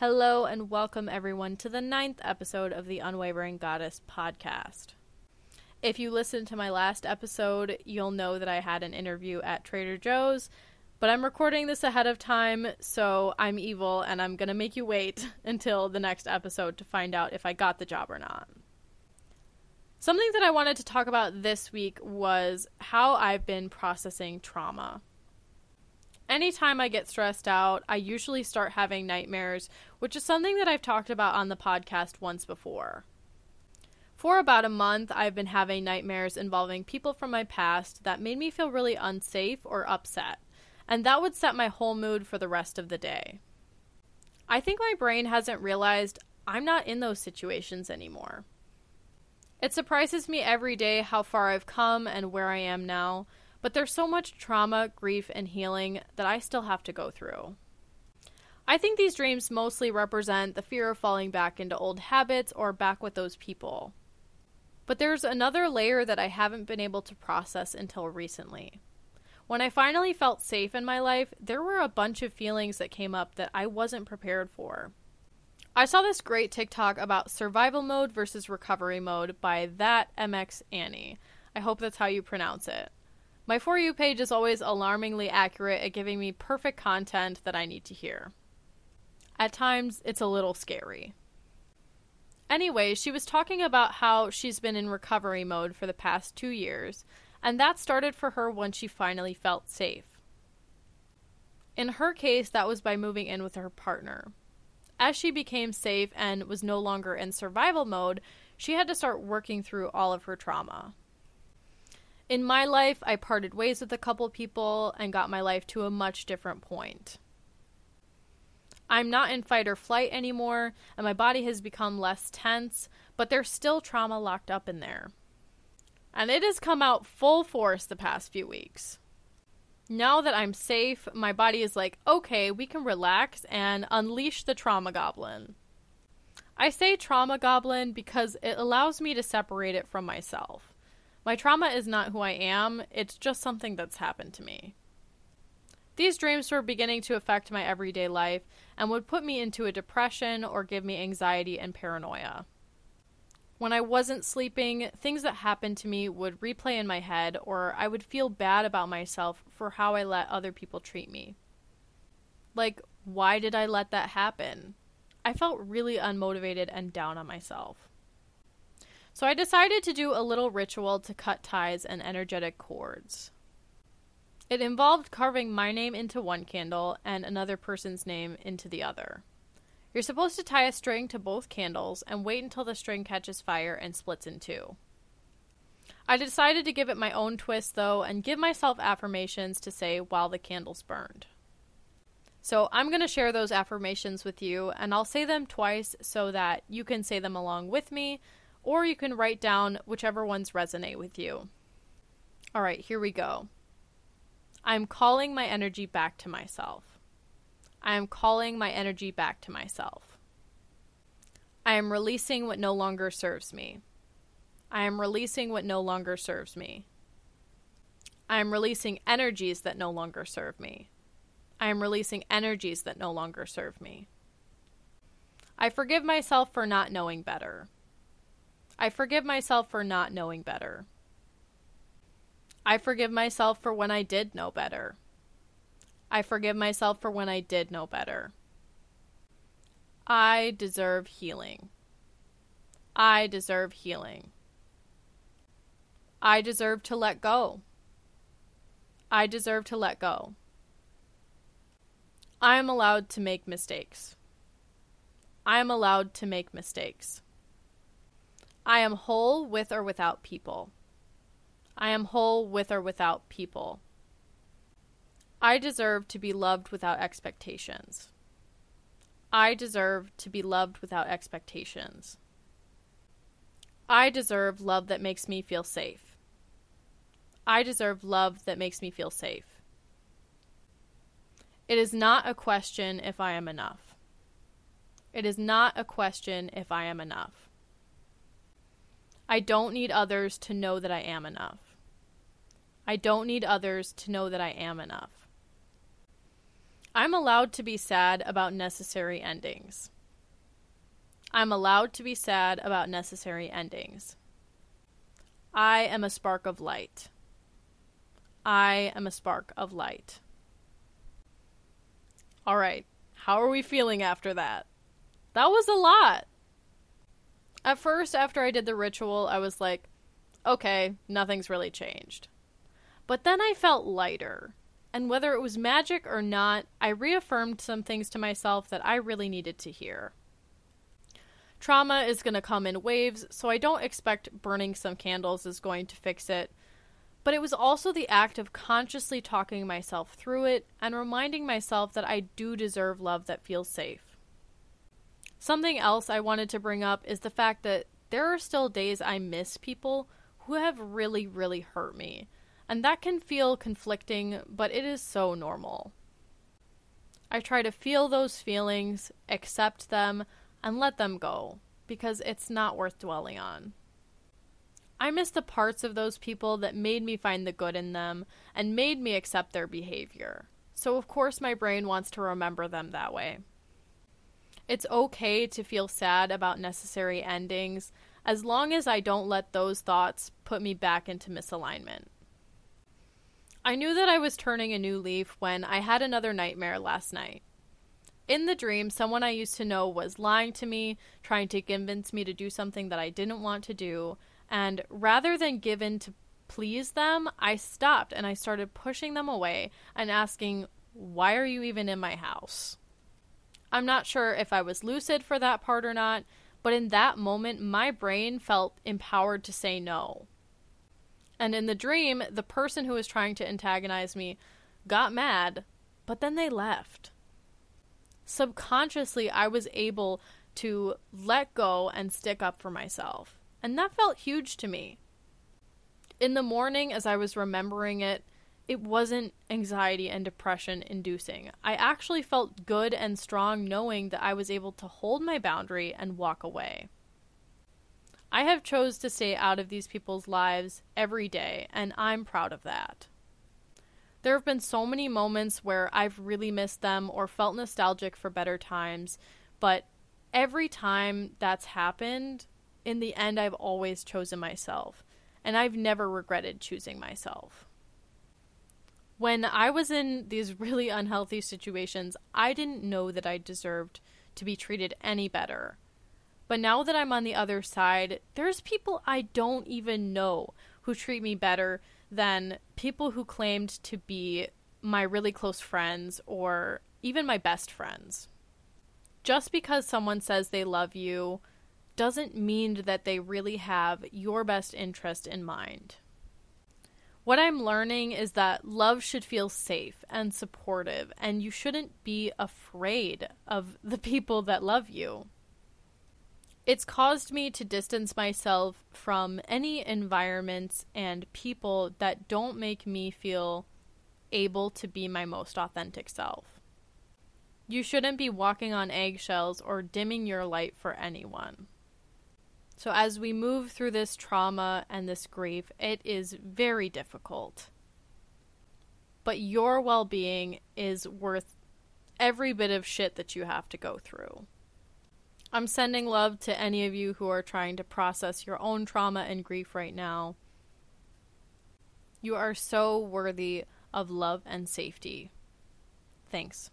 Hello and welcome everyone to the ninth episode of the Unwavering Goddess podcast. If you listened to my last episode, you'll know that I had an interview at Trader Joe's, but I'm recording this ahead of time, so I'm evil and I'm gonna make you wait until the next episode to find out if I got the job or not. Something that I wanted to talk about this week was how I've been processing trauma anytime I get stressed out, I usually start having nightmares, which is something that I've talked about on the podcast once before. For about a month, I've been having nightmares involving people from my past that made me feel really unsafe or upset, and that would set my whole mood for the rest of the day. I think my brain hasn't realized I'm not in those situations anymore. It surprises me every day how far I've come and where I am now, but there's so much trauma, grief, and healing that I still have to go through. I think these dreams mostly represent the fear of falling back into old habits or back with those people. But there's another layer that I haven't been able to process until recently. When I finally felt safe in my life, there were a bunch of feelings that came up that I wasn't prepared for. I saw this great TikTok about survival mode versus recovery mode by that MX Annie. I hope that's how you pronounce it. My For You page is always alarmingly accurate at giving me perfect content that I need to hear. At times, it's a little scary. Anyway, she was talking about how she's been in recovery mode for the past two years, and that started for her when she finally felt safe. In her case, that was by moving in with her partner. As she became safe and was no longer in survival mode, she had to start working through all of her trauma. In my life, I parted ways with a couple people and got my life to a much different point. I'm not in fight or flight anymore, and my body has become less tense, but there's still trauma locked up in there. And it has come out full force the past few weeks. Now that I'm safe, my body is like, okay, we can relax and unleash the trauma goblin. I say trauma goblin because it allows me to separate it from myself. My trauma is not who I am, it's just something that's happened to me. These dreams were beginning to affect my everyday life and would put me into a depression or give me anxiety and paranoia. When I wasn't sleeping, things that happened to me would replay in my head, or I would feel bad about myself for how I let other people treat me. Like, why did I let that happen? I felt really unmotivated and down on myself. So I decided to do a little ritual to cut ties and energetic cords. It involved carving my name into one candle and another person's name into the other. You're supposed to tie a string to both candles and wait until the string catches fire and splits in two. I decided to give it my own twist, though, and give myself affirmations to say while the candles burned. So I'm going to share those affirmations with you, and I'll say them twice so that you can say them along with me, or you can write down whichever ones resonate with you. All right, here we go. I'm calling my energy back to myself. I am calling my energy back to myself. I am releasing what no longer serves me. I am releasing what no longer serves me. I am releasing energies that no longer serve me. I am releasing energies that no longer serve me. I forgive myself for not knowing better. I forgive myself for not knowing better. I forgive myself for when I did know better. I forgive myself for when I did know better. I deserve healing. I deserve healing. I deserve to let go. I deserve to let go. I am allowed to make mistakes. I am allowed to make mistakes. I am whole with or without people. I am whole with or without people. I deserve to be loved without expectations. I deserve to be loved without expectations. I deserve love that makes me feel safe. I deserve love that makes me feel safe. It is not a question if I am enough. It is not a question if I am enough. I don't need others to know that I am enough. I don't need others to know that I am enough. I'm allowed to be sad about necessary endings. I'm allowed to be sad about necessary endings. I am a spark of light. I am a spark of light. All right, how are we feeling after that? That was a lot. At first, after I did the ritual, I was like, okay, nothing's really changed. But then I felt lighter. And whether it was magic or not, I reaffirmed some things to myself that I really needed to hear. Trauma is going to come in waves, so I don't expect burning some candles is going to fix it. But it was also the act of consciously talking myself through it and reminding myself that I do deserve love that feels safe. Something else I wanted to bring up is the fact that there are still days I miss people who have really, really hurt me. And that can feel conflicting, but it is so normal. I try to feel those feelings, accept them, and let them go because it's not worth dwelling on. I miss the parts of those people that made me find the good in them and made me accept their behavior. So, of course, my brain wants to remember them that way. It's okay to feel sad about necessary endings as long as I don't let those thoughts put me back into misalignment. I knew that I was turning a new leaf when I had another nightmare last night. In the dream, someone I used to know was lying to me, trying to convince me to do something that I didn't want to do, and rather than give in to please them, I stopped and I started pushing them away and asking, Why are you even in my house? I'm not sure if I was lucid for that part or not, but in that moment, my brain felt empowered to say no. And in the dream, the person who was trying to antagonize me got mad, but then they left subconsciously I was able to let go and stick up for myself. And that felt huge to me. In the morning, as I was remembering it, it wasn't anxiety and depression inducing. I actually felt good and strong knowing that I was able to hold my boundary and walk away. I have chose to stay out of these people's lives every day, and I'm proud of that. There have been so many moments where I've really missed them or felt nostalgic for better times, but every time that's happened, in the end, I've always chosen myself, and I've never regretted choosing myself. When I was in these really unhealthy situations, I didn't know that I deserved to be treated any better. But now that I'm on the other side, there's people I don't even know who treat me better than people who claimed to be my really close friends or even my best friends. Just because someone says they love you doesn't mean that they really have your best interest in mind. What I'm learning is that love should feel safe and supportive, and you shouldn't be afraid of the people that love you. It's caused me to distance myself from any environments and people that don't make me feel able to be my most authentic self. You shouldn't be walking on eggshells or dimming your light for anyone. So, as we move through this trauma and this grief, it is very difficult. But your well being is worth every bit of shit that you have to go through. I'm sending love to any of you who are trying to process your own trauma and grief right now. You are so worthy of love and safety. Thanks.